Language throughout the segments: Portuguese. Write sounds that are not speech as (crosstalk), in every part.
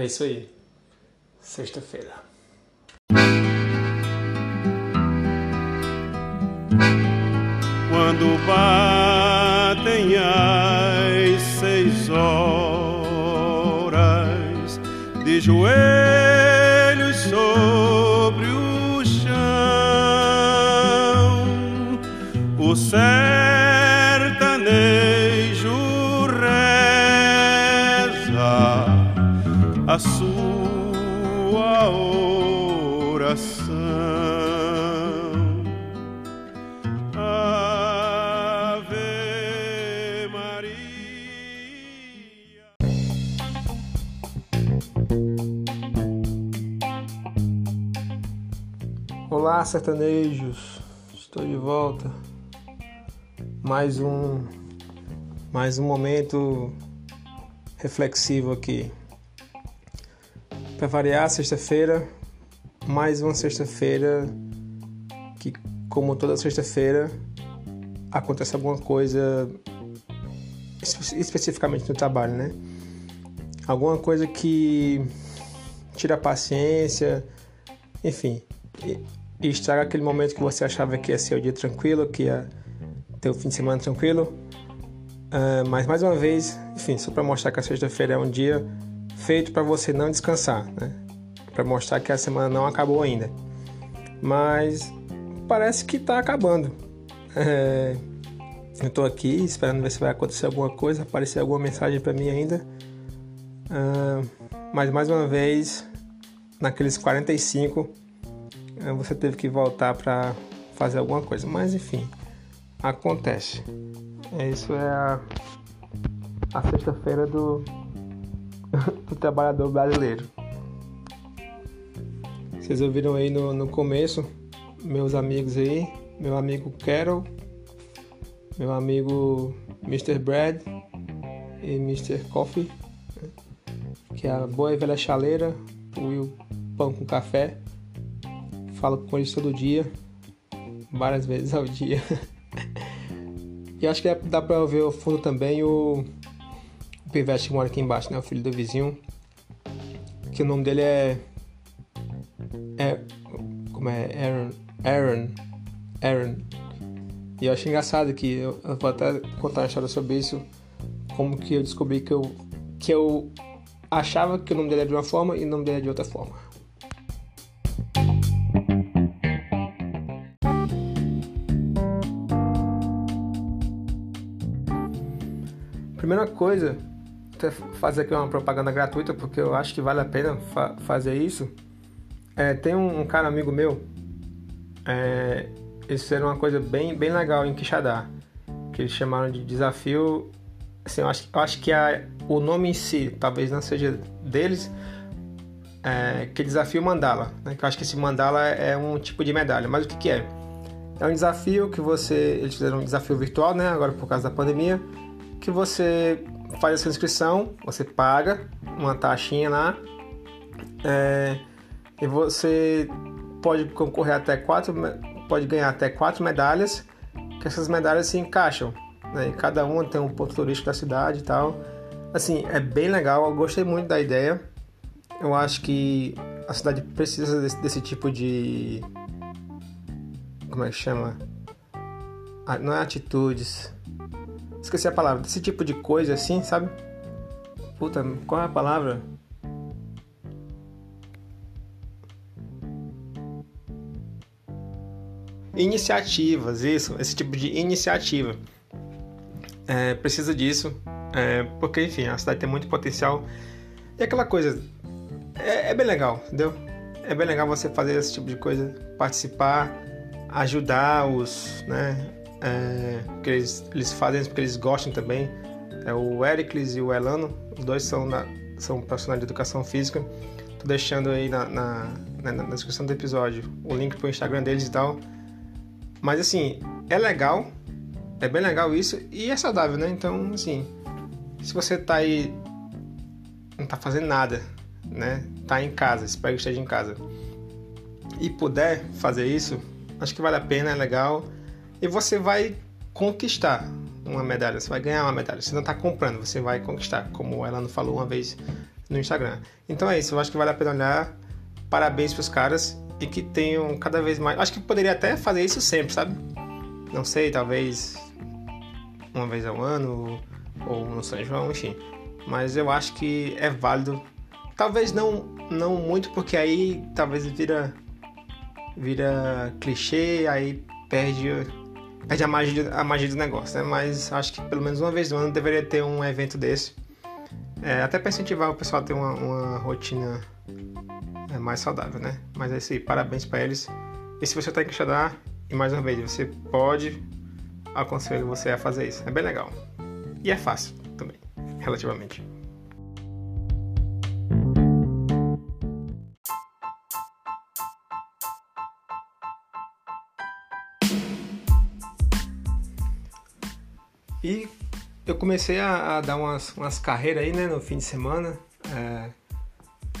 É isso aí. Sexta-feira. Quando batem as seis horas de joelhos sobre o chão, o sertanejo sertanejos. Estou de volta. Mais um mais um momento reflexivo aqui. Para variar, sexta-feira, mais uma sexta-feira que como toda sexta-feira acontece alguma coisa espe- especificamente no trabalho, né? Alguma coisa que tira a paciência, enfim, e, estraga aquele momento que você achava que ia ser o dia tranquilo, que ia ter o fim de semana tranquilo. Ah, mas mais uma vez, enfim, só para mostrar que a sexta-feira é um dia feito para você não descansar, né? Para mostrar que a semana não acabou ainda. Mas parece que tá acabando. É, eu tô aqui esperando ver se vai acontecer alguma coisa, aparecer alguma mensagem para mim ainda. Ah, mas mais uma vez, naqueles 45, eh, você teve que voltar para fazer alguma coisa. Mas enfim, acontece. É, Isso é a, a sexta-feira do, (laughs) do trabalhador brasileiro. Vocês ouviram aí no, no começo, meus amigos aí, meu amigo Carol, meu amigo Mr. Brad e Mr. Coffee, né? que é a boa e velha chaleira, o pão com café. Falo com eles todo dia, várias vezes ao dia. e acho que dá pra ver ao fundo também o, o pivete que mora aqui embaixo, né? O filho do vizinho. Que o nome dele é. É. Como é? Aaron. Aaron. Aaron. E eu acho engraçado que eu, eu vou até contar uma história sobre isso. Como que eu descobri que eu. Que eu achava que o nome dele era de uma forma e o nome dele é de outra forma. Primeira coisa, até fazer aqui uma propaganda gratuita, porque eu acho que vale a pena fa fazer isso. É, tem um, um, cara amigo meu, é, eles fizeram uma coisa bem, bem legal em Quixadá, que eles chamaram de desafio. Assim, eu acho, eu acho que a, o nome em si talvez não seja deles, é, que é desafio mandala. Né? Que eu acho que esse mandala é um tipo de medalha, mas o que, que é? É um desafio que você. Eles fizeram um desafio virtual, né? Agora por causa da pandemia que você faz a sua inscrição, você paga uma taxinha lá é, e você pode concorrer até quatro, pode ganhar até quatro medalhas, que essas medalhas se encaixam, né? E cada uma tem um ponto turístico da cidade e tal. Assim, é bem legal, eu gostei muito da ideia. Eu acho que a cidade precisa desse, desse tipo de. Como é que chama? Ah, não é atitudes esqueci a palavra, desse tipo de coisa assim, sabe? Puta, qual é a palavra? Iniciativas, isso, esse tipo de iniciativa. É, precisa disso, é, porque enfim, a cidade tem muito potencial. E aquela coisa, é, é bem legal, entendeu? É bem legal você fazer esse tipo de coisa, participar, ajudar os, né, é, que eles, eles fazem isso porque eles gostam também. É o Ericles e o Elano, os dois são, na, são profissionais de educação física. Tô deixando aí na, na, na, na descrição do episódio o link pro Instagram deles e tal. Mas assim, é legal, é bem legal isso e é saudável, né? Então, assim, se você tá aí, não tá fazendo nada, né? Tá em casa, espero que esteja em casa e puder fazer isso, acho que vale a pena, é legal e você vai conquistar uma medalha, você vai ganhar uma medalha. Você não está comprando, você vai conquistar. Como ela não falou uma vez no Instagram. Então é isso, eu acho que vale a pena olhar. Parabéns pros caras e que tenham cada vez mais. Acho que poderia até fazer isso sempre, sabe? Não sei, talvez uma vez ao ano ou no São João, enfim. Mas eu acho que é válido. Talvez não, não muito, porque aí talvez vira vira clichê, aí perde, perde a, magia, a magia do negócio, né? Mas acho que pelo menos uma vez no ano deveria ter um evento desse. É, até para incentivar o pessoal a ter uma, uma rotina é, mais saudável, né? Mas é isso aí, parabéns para eles. E se você está em Quixadá, e mais uma vez, você pode, aconselho você a fazer isso. É bem legal. E é fácil também, relativamente. Eu comecei a, a dar umas, umas carreiras aí, né, no fim de semana, é,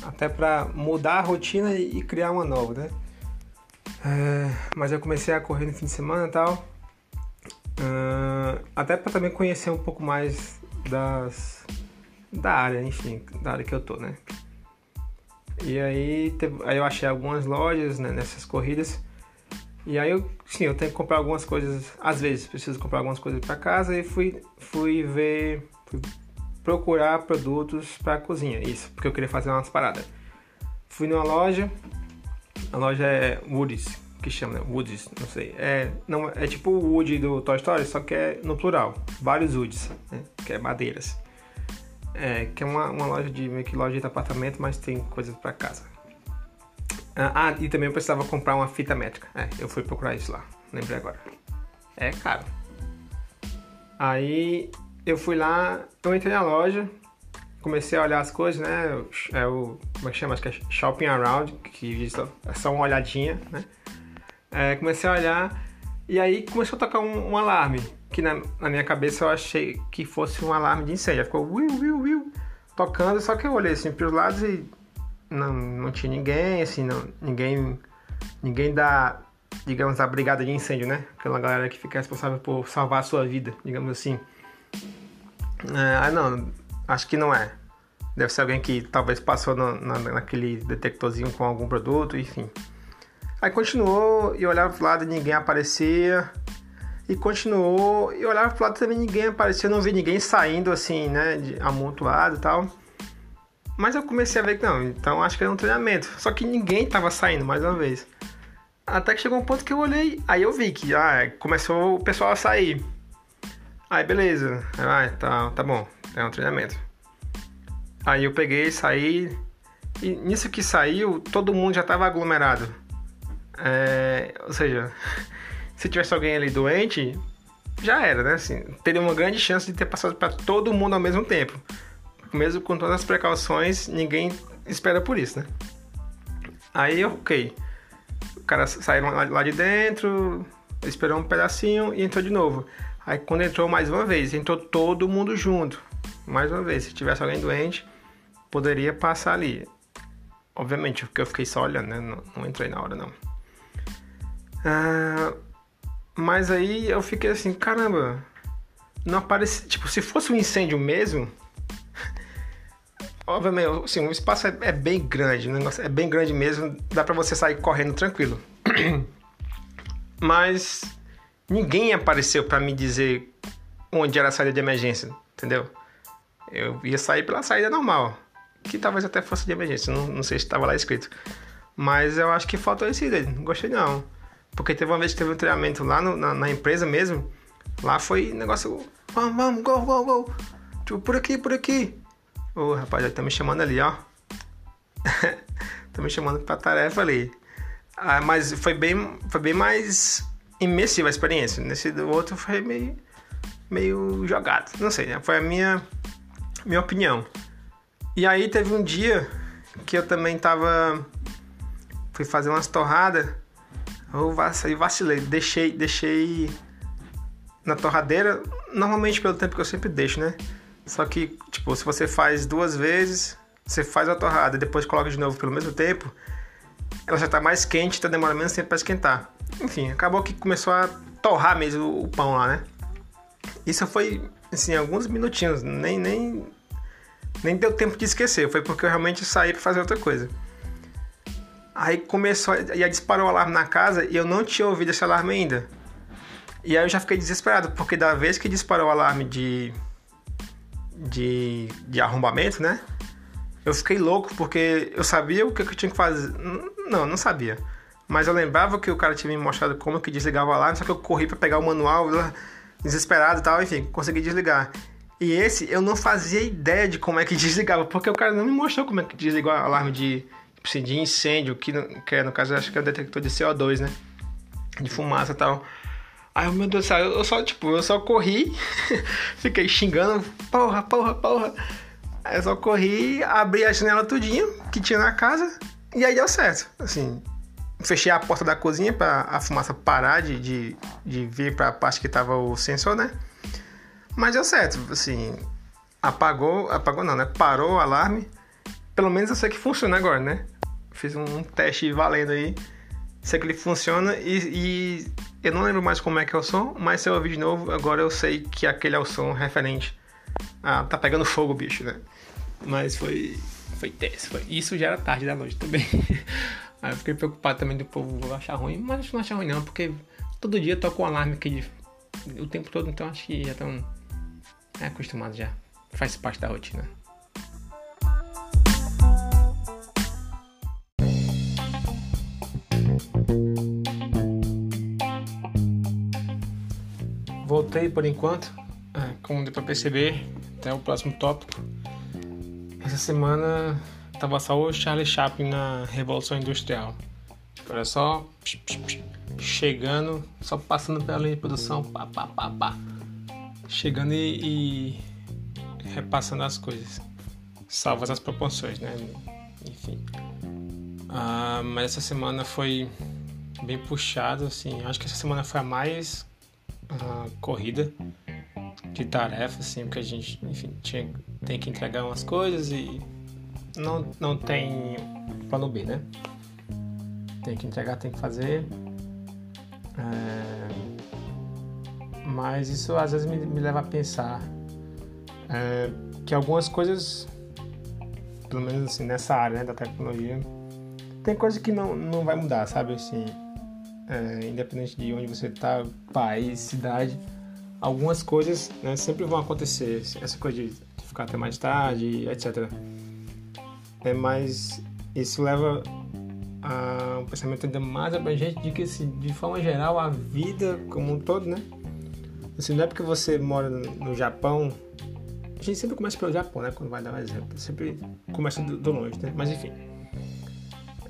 até para mudar a rotina e, e, criar uma nova, né? É, mas eu comecei a correr no fim de semana e tal, é, até para também conhecer um pouco mais das da área, enfim, da área que eu tô, né? E aí, teve, aí eu achei algumas lojas né, nessas corridas e aí eu, sim, eu tenho que comprar algumas coisas, às vezes preciso comprar algumas coisas para casa e fui, fui ver, fui procurar produtos para cozinha, isso, porque eu queria fazer umas paradas. Fui numa loja, a loja é Woody's, que chama, né? Woody's, não sei. É, não, é tipo o Woody do Toy Story, só que é no plural, vários Woods, né? que é madeiras. É, que é uma, uma loja de meio que loja de apartamento, mas tem coisas para casa. Ah, ah, e também eu precisava comprar uma fita métrica. É, eu fui procurar isso lá, lembrei agora. É caro. Aí eu fui lá, eu entrei na loja, comecei a olhar as coisas, né? É o. Como é que chama? Acho que é Shopping Around, que é só uma olhadinha, né? É, comecei a olhar e aí começou a tocar um, um alarme, que na, na, minha cabeça eu achei que fosse um alarme de incêndio. Ficou will, will, will, tocando, só que eu olhei assim pros lados e não, não tinha ninguém, assim, não, ninguém, ninguém dá, digamos, a brigada de incêndio, né? Aquela galera que fica responsável por salvar a sua vida, digamos assim. Ah, não, acho que não é. Deve ser alguém que talvez passou no, na, naquele detectorzinho com algum produto, enfim. Aí continuou e olhava pro lado e ninguém aparecia. E continuou e olhava pro lado também ninguém aparecia. não vi ninguém saindo assim, né? De, amontoado e tal. Mas eu comecei a ver que não, então acho que era um treinamento. Só que ninguém tava saindo mais uma vez. Até que chegou um ponto que eu olhei, aí eu vi que ah, começou o pessoal a sair. Aí beleza, ah, tá, tá bom, é um treinamento. Aí eu peguei, saí, e nisso que saiu, todo mundo já tava aglomerado. É, ou seja, (laughs) se tivesse alguém ali doente, já era, né? Assim, teria uma grande chance de ter passado para todo mundo ao mesmo tempo mesmo com todas as precauções, ninguém espera por isso, né? Aí, ok. O cara saiu lá de dentro, esperou um pedacinho e entrou de novo. Aí, quando entrou mais uma vez, entrou todo mundo junto. Mais uma vez, se tivesse alguém doente, poderia passar ali. Obviamente, porque eu fiquei só olhando, né? Não, não entrei na hora, não. Ah, mas aí eu fiquei assim, caramba, não aparece. Tipo, se fosse um incêndio mesmo, obviamente, assim, o espaço é, é, bem grande, o negócio é bem grande mesmo, dá para você sair correndo tranquilo. (clears throat) Mas ninguém apareceu para me dizer onde era a saída de emergência, entendeu? Eu ia sair pela saída normal, que talvez até fosse de emergência, não, não sei se estava lá escrito. Mas eu acho que faltou esse ideia, não gostei não. Porque teve uma vez que teve um treinamento lá no, na, na, empresa mesmo, lá foi negócio, vamos, vamos, go, go, go, tipo, por aqui, por aqui. Ô, rapaz, tá me chamando ali, ó. (laughs) tá me chamando pra tarefa ali. Ah, mas foi bem, foi bem mais imersiva a experiência. Nesse do outro foi meio, meio jogado. Não sei, né? Foi a minha, minha opinião. E aí teve um dia que eu também tava. Fui fazer umas torradas. Eu vacilei. Deixei, deixei na torradeira. Normalmente pelo tempo que eu sempre deixo, né? Só que, tipo, se você faz duas vezes, você faz a torrada e depois coloca de novo pelo mesmo tempo, ela já tá mais quente, então demora menos tempo para esquentar. Enfim, acabou que começou a torrar mesmo o pão lá, né? Isso foi, assim, alguns minutinhos, nem, nem, Nem deu tempo de esquecer, foi porque eu realmente saí para fazer outra coisa. Aí começou, e aí disparou o alarme na casa e eu não tinha ouvido esse alarme ainda. E aí eu já fiquei desesperado, porque da vez que disparou o alarme de, de, de arrombamento, né? Eu fiquei louco porque eu sabia o que eu tinha que fazer. Não, não sabia. Mas eu lembrava que o cara tinha me mostrado como que desligava o alarme, só que eu corri para pegar o manual, desesperado e tal, enfim, consegui desligar. E esse eu não fazia ideia de como é que (laughs) desligava, porque o cara não me mostrou como é que desliga o alarme de, tipo assim, de incêndio, que, que é, no caso acho que é o detector de CO2, né? De fumaça e tal. Aí, meu Deus do céu, eu só, tipo, eu só corri, (laughs) fiquei xingando, porra, porra, porra. Aí eu só corri, abri a janela tudinho que tinha na casa e aí deu certo. Assim, fechei a porta da cozinha para a fumaça parar de, de, de vir para a parte que tava o sensor, né? Mas deu certo, assim, apagou, apagou não, né? Parou o alarme. Pelo menos eu sei que funciona agora, né? Fiz um teste valendo aí sei que ele funciona e, e, eu não lembro mais como é que é o som, mas se eu ouvir de novo, agora eu sei que aquele é o som referente. Ah, tá pegando fogo, bicho, né? Mas foi. Foi tenso. Foi. Isso já era tarde da noite também. (laughs) Aí eu fiquei preocupado também do povo achar ruim, mas acho que não achar ruim não, porque todo dia toca um alarme aqui de, o tempo todo, então acho que já estão é, acostumados já. Faz parte da rotina. Voltei por enquanto. É, como deu pra perceber, até o próximo tópico. Essa semana tava só o Charlie Chaplin na Revolução Industrial. Olha só, chegando, só passando pela linha de produção, pá, pá, pá, pá. Chegando e, e repassando as coisas. Salvas as proporções, né? Enfim. Ah, mas essa semana foi bem puxado, assim. Acho que essa semana foi a mais uh, corrida de tarefa, assim, porque a gente, enfim, tinha, tem que entregar umas coisas e não, não tem plano B, né? Tem que entregar, tem que fazer. É, mas isso às vezes me, me leva a pensar é, que algumas coisas, pelo menos assim, nessa área né, da tecnologia, tem coisa que não, não vai mudar, sabe? Assim, é, independente de onde você está, país, cidade, algumas coisas né, sempre vão acontecer. Essa coisa de ficar até mais tarde, etc. É, mas isso leva a um pensamento ainda mais abrangente de que, assim, de forma geral, a vida como um todo, né? Assim, não é porque você mora no Japão. A gente sempre começa pelo Japão, né? Quando vai dar um exemplo. Sempre começa do, do longe, né? Mas enfim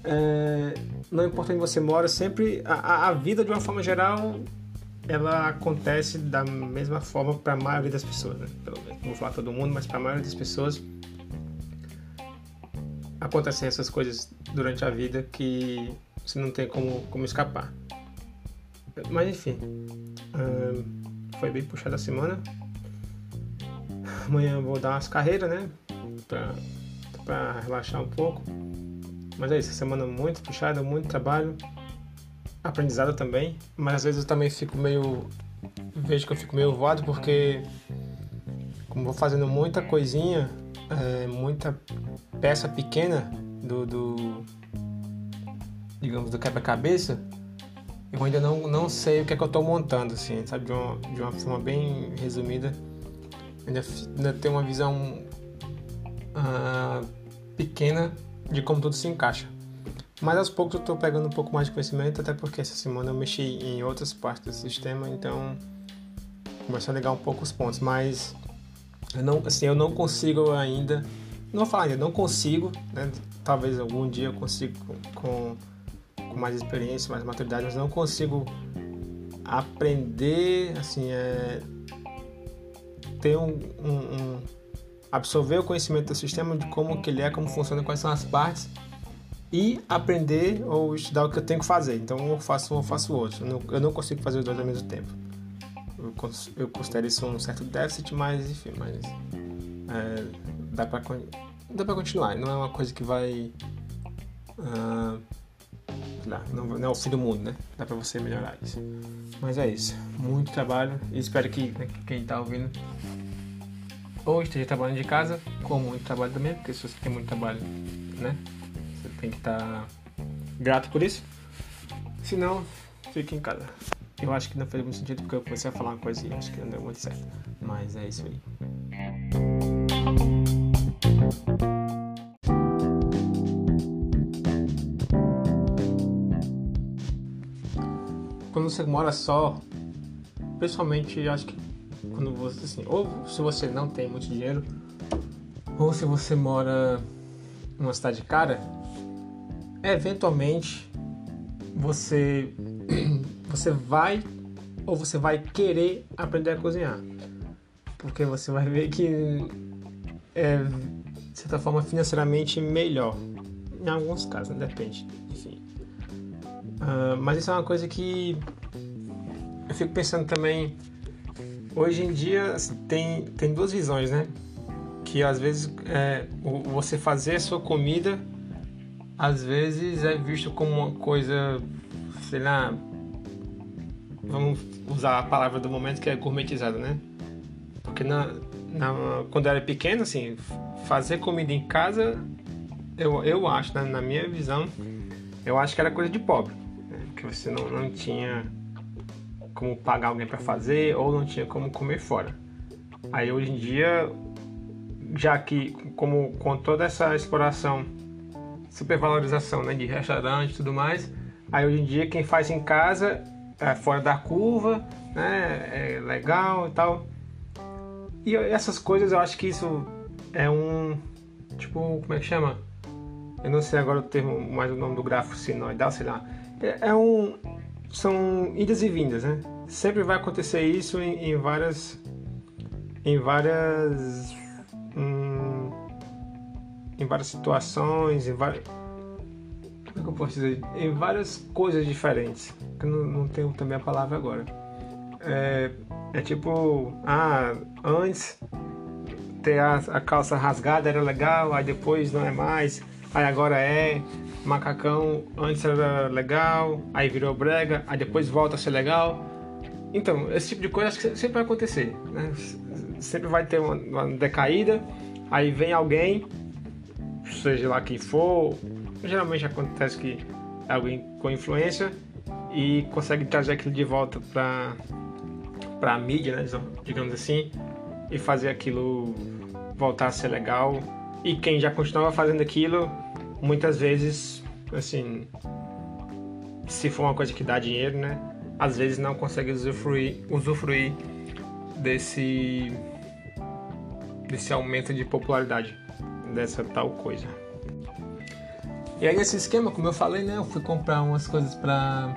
é, não importa onde você mora, sempre a, a, vida de uma forma geral ela acontece da mesma forma para a maioria das pessoas, né? Pelo menos, não vou falar todo mundo, mas para a maioria das pessoas acontecem essas coisas durante a vida que você não tem como, como escapar. Mas enfim, foi bem puxada a semana. Amanhã vou dar umas carreiras, né? Para relaxar um pouco. Mas é isso, semana muito puxada, muito trabalho, aprendizado também, mas às vezes eu também fico meio. vejo que eu fico meio voado porque, como vou fazendo muita coisinha, é, muita peça pequena do, do digamos, do quebra-cabeça, eu ainda não, não sei o que é que eu estou montando, assim, sabe, de uma, de uma forma bem resumida. Ainda, ainda tenho uma visão uh, pequena de como tudo se encaixa. Mas aos poucos eu estou pegando um pouco mais de conhecimento, até porque essa semana eu mexi em outras partes do sistema, então começou a ligar um pouco os pontos. Mas eu não, assim, eu não consigo ainda, não vou falar ainda, não consigo, né? talvez algum dia eu consiga com, com mais experiência, mais maturidade, mas não consigo aprender, assim, é, ter um, um, um absorver o conhecimento do sistema de como que ele é, como funciona, quais são as partes e aprender ou estudar o que eu tenho que fazer. Então eu faço um ou faço outro. Eu não, eu não, consigo fazer os dois ao mesmo tempo. Eu, eu considero isso um certo déficit, mas enfim, mas é, dá para dá continuar. Não é uma coisa que vai uh, não, não, é o fim do mundo, né? Dá para você melhorar isso. Mas é isso. Muito trabalho e espero que né, quem está ouvindo ou esteja trabalhando de casa, com muito trabalho também, porque se você tem muito trabalho, né? Você tem que estar grato por isso. Se não, fique em casa. Eu acho que não fez muito sentido porque eu comecei a falar uma coisa e acho que não deu muito certo. Mas é isso aí. Quando você mora só, pessoalmente acho que quando você assim, ou se você não tem muito dinheiro, ou se você mora numa cidade cara, eventualmente você (clears throat) você vai ou você vai querer aprender a cozinhar. Porque você vai ver que é, de certa forma, financeiramente melhor. Em alguns casos, né? depende. Enfim. Uh, mas isso é uma coisa que eu fico pensando também. Hoje em dia assim, tem, tem duas visões, né? Que às vezes é, você fazer a sua comida às vezes é visto como uma coisa, sei lá, vamos usar a palavra do momento que é gourmetizada, né? Porque na, na, quando eu era pequeno, assim, fazer comida em casa, eu, eu acho, na, na minha visão, eu acho que era coisa de pobre. Né? Que você não, não tinha como pagar alguém para fazer ou não tinha como comer fora. Aí hoje em dia, já que como com toda essa exploração, supervalorização né, de restaurante e tudo mais, aí hoje em dia quem faz em casa é fora da curva, né, é legal e tal. E essas coisas eu acho que isso é um. Tipo, como é que chama? Eu não sei agora o termo, mais o nome do gráfico sinoidal, sei lá. É, é um. São idas e vindas, né? Sempre vai acontecer isso em, em várias. Em várias. Hum, em várias situações, em várias. Como é que eu posso dizer? Em várias coisas diferentes. Que eu não, não tenho também a palavra agora. É, é tipo, ah, antes ter a, a, calça rasgada era legal, aí depois não é mais, aí agora é. Macacão antes era legal, aí virou brega, aí depois volta a ser legal. Então, esse tipo de coisa acho que sempre vai acontecer, né? Sempre vai ter uma, uma decaída, aí vem alguém, seja lá quem for, geralmente acontece que é alguém com influência e consegue trazer aquilo de volta para para a mídia, né, digamos assim, e fazer aquilo voltar a ser legal. E quem já continuava fazendo aquilo, muitas vezes, assim, se for uma coisa que dá dinheiro, né, às vezes não consegue usufruir, usufruir desse desse aumento de popularidade dessa tal coisa. E aí nesse esquema, como eu falei, né, eu fui comprar umas coisas para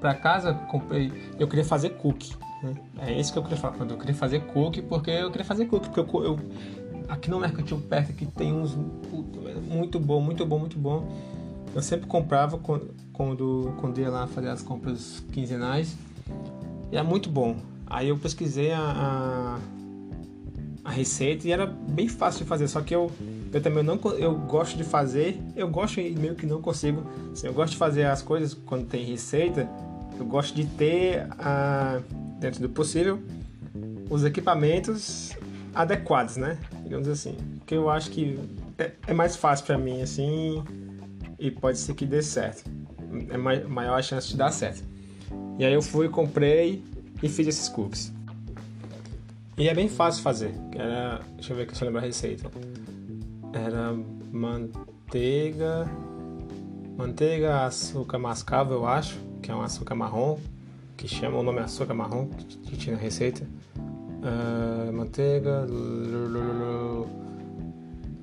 para casa, comprei. Eu queria fazer cookie. Né? É isso que eu queria falar. Eu queria fazer cookie porque eu queria fazer cookie. Porque eu, eu aqui no Mercantil perto aqui tem uns muito bom, muito bom, muito bom. Eu sempre comprava quando, quando, ia lá fazer as compras quinzenais. E é muito bom. Aí eu pesquisei a, a, a, receita e era bem fácil de fazer. Só que eu, eu também não eu gosto de fazer. Eu gosto e meio que não consigo. Assim, eu gosto de fazer as coisas quando tem receita eu gosto de ter, ah, dentro do possível, os equipamentos adequados, né? Digamos assim. Porque eu acho que é, é mais fácil para mim, assim, e pode ser que dê certo. É maior a chance de dar certo. E aí eu fui, comprei e fiz esses cookies. E é bem fácil fazer. Era, deixa eu ver que eu lembro a receita. Era manteiga, manteiga, açúcar mascavo, eu acho que é um açúcar marrom, que chama o nome açúcar marrom, que tinha na receita. Uh, manteiga,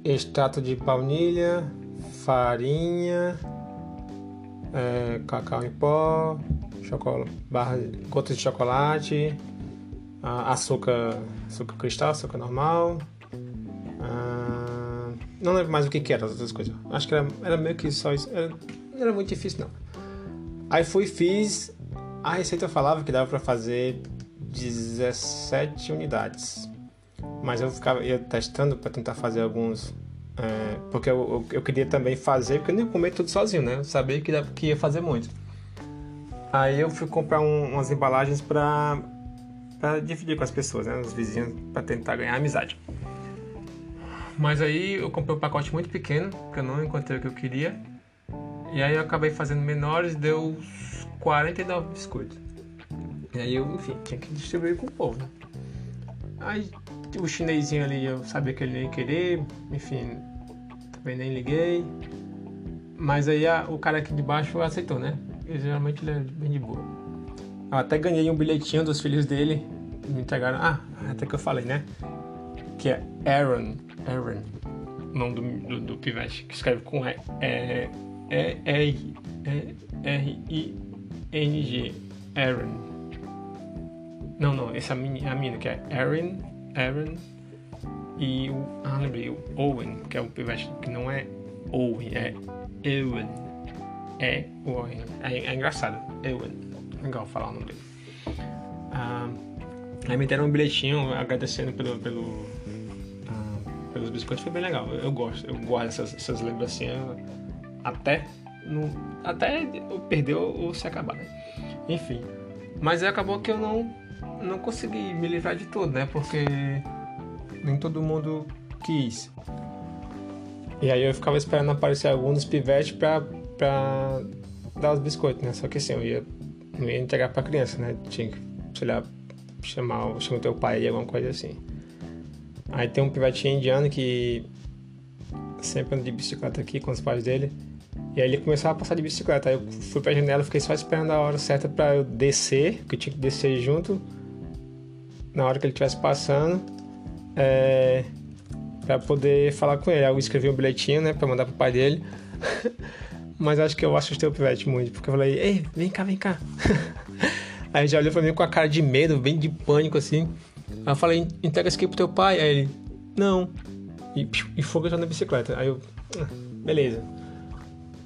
extrato de baunilha, farinha, é, cacau em pó, barra, gotas de chocolate, uh, açúcar, açúcar cristal, açúcar normal. Uh, não lembro mais o que, que era as outras coisas. Acho que era, era meio que só isso. Era, não era muito difícil não. Aí fui fiz. A receita falava que dava para fazer 17 unidades. Mas eu ficava ia testando para tentar fazer alguns. É, porque eu, eu, eu, queria também fazer, porque eu ia comer tudo sozinho, né? Eu sabia que, que ia fazer muito. Aí eu fui comprar um, umas embalagens para dividir com as pessoas, né? Os vizinhos, para tentar ganhar amizade. Mas aí eu comprei um pacote muito pequeno, que eu não encontrei o que eu queria. E aí eu acabei fazendo menores, deu 49 biscoitos. E aí eu, enfim, tinha que distribuir com o povo, né? Aí o chinesinho ali, eu sabia que ele nem querer, enfim, também nem liguei. Mas aí a, o cara aqui de baixo aceitou, né? Geralmente ele é bem de boa. Eu até ganhei um bilhetinho dos filhos dele, me entregaram. Ah, até que eu falei, né? Que é Aaron. Aaron. O nome do, do, do pivete, que escreve com R, é, R-I-N-G. Aaron. Não, não, essa é a mina, que é Aaron. Aaron. E o. Ah, lembrei, o Owen, que é o pivete que não é Owen, é Ewan. É Owen. É, é engraçado, Ewan. Legal falar o nome dele. Ah, aí me deram um bilhetinho agradecendo pelo, pelo, ah, pelos biscoitos, foi bem legal. Eu, gosto, eu guardo essas, essas lembrancinhas até, no, até eu perder ou se acabar, né? Enfim. Mas acabou que eu não, não consegui me livrar de tudo, né? Porque nem todo mundo quis. E aí eu ficava esperando aparecer algum dos pivetes pra, pra dar os biscoitos, né? Só que assim, eu ia, não ia entregar pra criança, né? Tinha que, sei lá, chamar, chamar teu pai alguma coisa assim. Aí tem um pivetinho indiano que sempre anda de bicicleta aqui com os pais dele. E aí ele começava a passar de bicicleta. Aí eu fui pra janela, fiquei só esperando a hora certa pra eu descer, que eu tinha que descer junto. Na hora que ele estivesse passando é, para poder falar com ele. Aí eu escrevi um bilhetinho, né, para mandar pro pai dele. (laughs) Mas acho que eu assustei o pivete muito, porque eu falei, ei, vem cá, vem cá. (laughs) Aí ele já olhou pra mim com a cara de medo, bem de pânico assim. Aí eu falei, entrega isso aqui pro teu pai. Aí ele, não. E, e já na bicicleta. Aí eu, ah, beleza.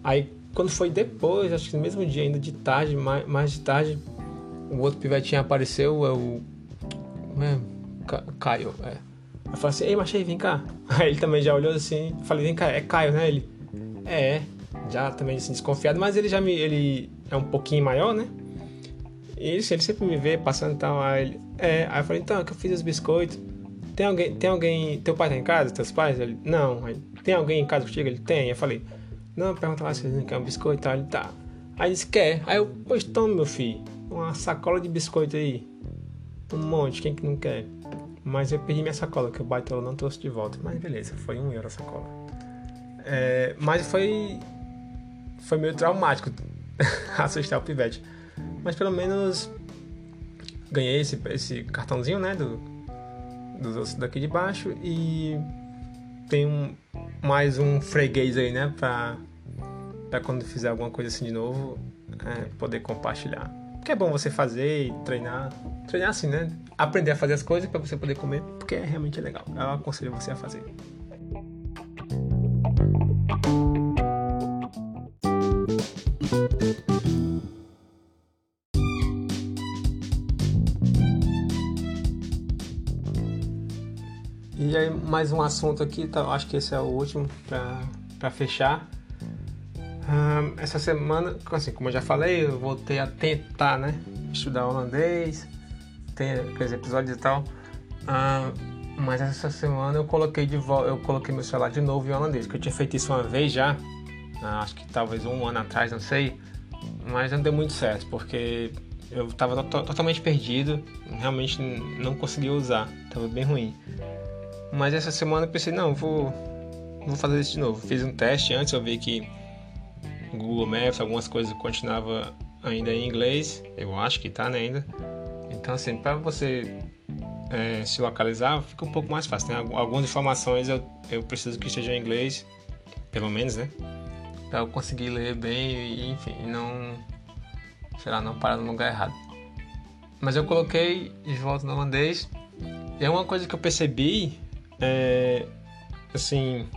Aí quando foi depois, acho que no mesmo dia, ainda de tarde, mais, mais de tarde, o outro pivetinho apareceu, é o. É, Caio, é. Eu falei assim, ei, Machei, vem cá. (laughs) Aí ele também já olhou assim, falei, vem cá, é Caio, né? Ele, é, já também assim, desconfiado, mas ele já me, ele é um pouquinho maior, né? E ele, sempre me vê passando e tal, aí ele, é, aí eu falei, então, é que eu fiz os biscoitos, tem alguém, tem alguém, teu pai tá em casa, teus pais? Ele, não, aí, tem alguém em casa contigo? Ele, tem, eu falei, não, pergunta lá se ele quer um biscoito tal, ele, tá. Aí disse, quer, aí eu, pois toma, meu filho, uma sacola de biscoito aí, um monte, quem que não quer? Mas eu perdi minha sacola, que o baitola não trouxe de volta. Mas beleza, foi um euro a sacola. É, mas foi. Foi meio traumático (laughs) assustar o pivete. Mas pelo menos ganhei esse, esse cartãozinho, né? Do, dos ossos daqui de baixo. E tem um, mais um freguês aí, né? Pra, pra quando fizer alguma coisa assim de novo, é, poder compartilhar. Porque é bom você fazer e treinar. Treinar assim, né? Aprender a fazer as coisas para você poder comer, porque é realmente legal. Eu aconselho você a fazer. Mais um assunto aqui, tá? acho que esse é o último para fechar essa semana, assim, como eu já falei, eu voltei a tentar, né? Estudar holandês, tem aqueles episódios e tal. mas essa semana eu coloquei de volta, eu coloquei meu celular de novo em holandês, que eu tinha feito isso uma vez já, acho que talvez um ano atrás, não sei, mas não deu muito certo, porque eu estava to totalmente perdido, realmente não conseguia usar, estava bem ruim. Mas essa semana eu pensei, não, vou, vou fazer isso de novo. Fiz um teste antes, eu vi que Google Maps, algumas coisas continuava ainda em inglês, eu acho que tá né, ainda. Então assim, para você é, se localizar fica um pouco mais fácil. Tem algumas informações eu, eu preciso que esteja em inglês, pelo menos, né? Para eu conseguir ler bem e enfim, não, sei lá, não parar no lugar errado. Mas eu coloquei de volta no holandês e é uma coisa que eu percebi, é, assim,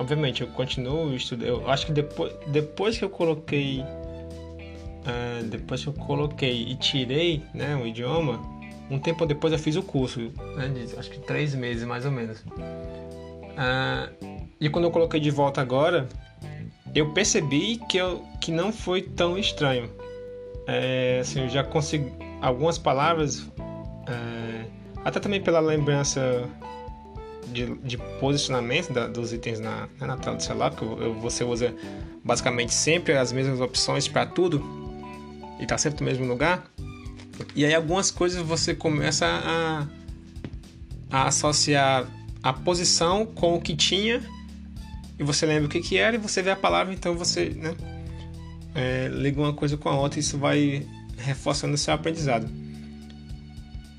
Obviamente, eu continuo estudando. Eu acho que depois, depois que eu coloquei. Uh, depois que eu coloquei e tirei né, o idioma, um tempo depois eu fiz o curso, né, de, acho que três meses mais ou menos. Uh, e quando eu coloquei de volta agora, eu percebi que, eu, que não foi tão estranho. É, assim, eu já consegui. Algumas palavras É, até também pela lembrança de, de posicionamento da, dos itens na, né, na tela do celular, porque você usa basicamente sempre as mesmas opções para tudo e está sempre no mesmo lugar. E aí algumas coisas você começa a, a associar a posição com o que tinha e você lembra o que, que era e você vê a palavra, então você né, é, liga uma coisa com a outra e isso vai reforçando o seu aprendizado.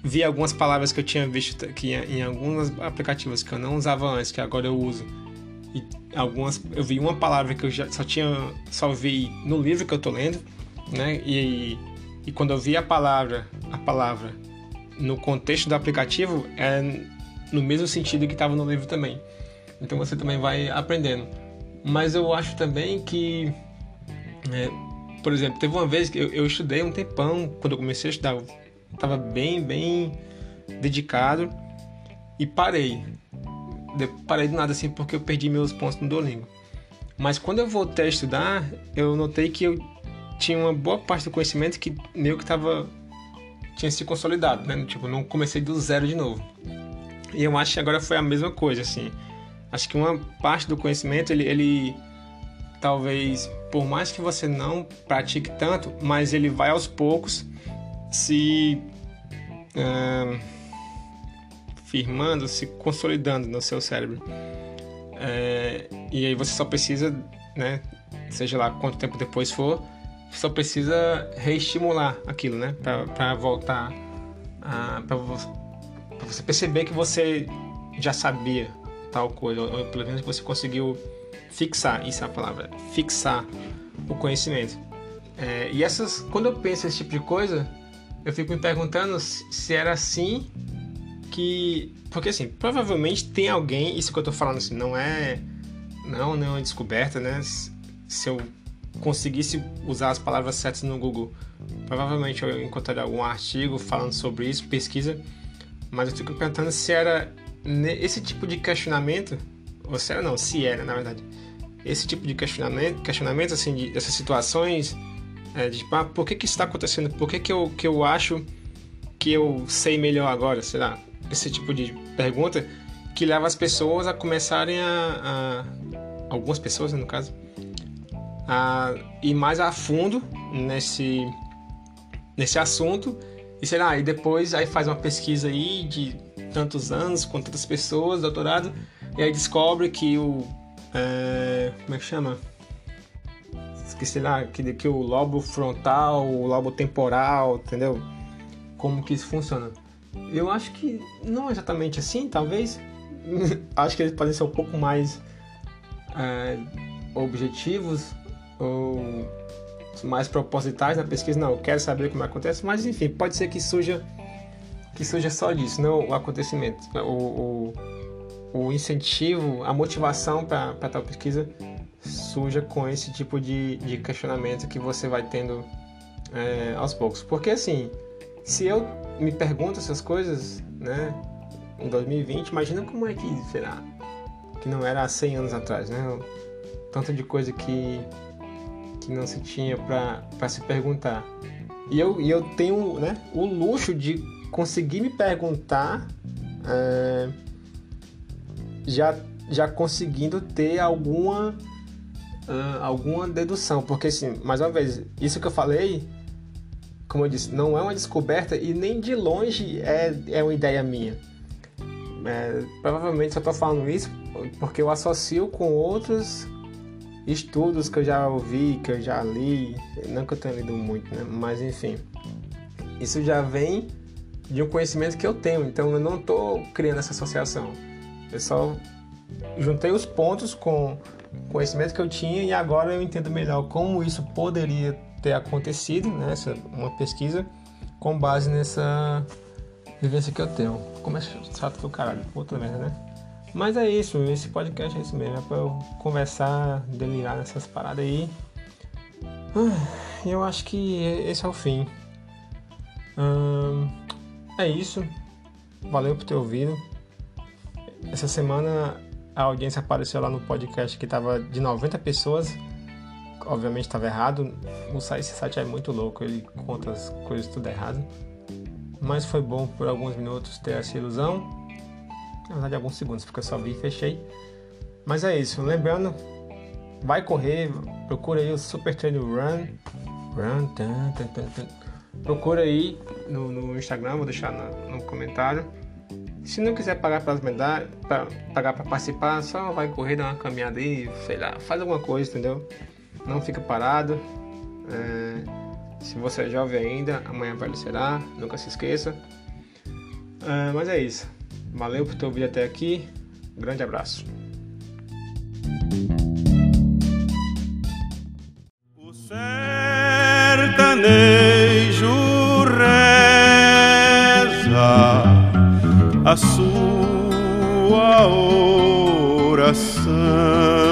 Vi algumas palavras que eu tinha visto que em alguns aplicativos que eu não usava antes, que agora eu uso. E algumas eu vi uma palavra que eu já só tinha só vi no livro que eu tô lendo, né? E, e quando eu vi a palavra, a palavra no contexto do aplicativo é no mesmo sentido que estava no livro também. Então você também vai aprendendo. Mas eu acho também que, é, por exemplo, teve uma vez que eu, eu, estudei um tempão, quando eu comecei a estudar, estava bem, bem dedicado e parei. Parei do nada assim porque eu perdi meus pontos no Duolingo. Mas quando eu voltei a estudar, eu notei que eu tinha uma boa parte do conhecimento que meio que estava tinha se consolidado, né? Tipo, não comecei do zero de novo. E eu acho que agora foi a mesma coisa, assim. Acho que uma parte do conhecimento, ele, ele talvez, por mais que você não pratique tanto, mas ele vai aos poucos se uh, firmando, se consolidando no seu cérebro. É, e aí você só precisa, né, seja lá quanto tempo depois for, só precisa reestimular aquilo, né, para voltar, para você perceber que você já sabia tal coisa, ou pelo menos você conseguiu fixar, isso é a palavra, fixar o conhecimento. É, e essas, quando eu penso esse tipo de coisa, eu fico me perguntando se era assim que, porque assim, provavelmente tem alguém, isso que eu tô falando assim, não é, não, não é descoberta, né? Se eu conseguisse usar as palavras certas no Google, provavelmente eu encontraria algum artigo falando sobre isso, pesquisa, mas eu fico perguntando se era esse tipo de questionamento, ou se era não, se era na verdade, esse tipo de questionamento, questionamento assim, de, dessas situações, é, tipo, ah, por que que isso está acontecendo? Por que que eu, que eu acho que eu sei melhor agora, será? Esse tipo de pergunta que leva as pessoas a começarem a, a algumas pessoas, né, no caso, a ir mais a fundo nesse nesse assunto e sei lá, e depois aí faz uma pesquisa aí de tantos anos com tantas pessoas, doutorado, e aí descobre que o. É, como é que chama? Esqueci lá, que, que o lobo frontal, o lobo temporal, entendeu? Como que isso funciona. Eu acho que não exatamente assim, talvez. (laughs) acho que eles podem ser um pouco mais é, objetivos ou mais propositais na pesquisa, não, eu quero saber como acontece, mas enfim, pode ser que surja que surja só disso, não o acontecimento, o, o, o incentivo, a motivação para tal pesquisa surja com esse tipo de, de questionamento que você vai tendo é, aos poucos. Porque assim, se eu me pergunto essas coisas, né, em 2020, imagina como é que será que não era há 100 anos atrás, né? Tanto de coisa que que não se tinha para se perguntar. E eu, e eu tenho né, o luxo de conseguir me perguntar é, já, já conseguindo ter alguma, uh, alguma dedução. Porque, assim, mais uma vez, isso que eu falei, como eu disse, não é uma descoberta e nem de longe é, é uma ideia minha. É, provavelmente só estou falando isso porque eu associo com outros estudos que eu já ouvi, que eu já li, não que eu tenha lido muito, né? Mas enfim, isso já vem de um conhecimento que eu tenho, então eu não estou criando essa associação. Eu só juntei os pontos com conhecimento que eu tinha e agora eu entendo melhor como isso poderia ter acontecido, né? Essa, uma pesquisa com base nessa vivência que eu tenho. Como é chato que o caralho, outra merda, né? Mas é isso, esse podcast é isso mesmo, é pra eu conversar, delirar nessas paradas aí. Ah, eu acho que esse é o fim. Hum, é isso. Valeu por ter ouvido. Essa semana a audiência apareceu lá no podcast que tava de 90 pessoas. Obviamente estava errado. Esse site é muito louco, ele conta as coisas tudo errado. mas foi bom por alguns minutos ter essa ilusão. Na verdade, alguns segundos, porque eu só vi e fechei. Mas é isso, lembrando, vai correr, procura aí o Super Train Run. Run, tan, tan, tan, tan. Procura aí no, no, Instagram, vou deixar no, no comentário. Se não quiser pagar para as medalhas, pra, pagar para participar, só vai correr, dar uma caminhada aí, sei lá, faz alguma coisa, entendeu? Não fica parado. É, se você é jovem ainda, amanhã velho será, nunca se esqueça. É, mas é isso. Valeu por ter ouvido até aqui. Grande abraço. A sua oração.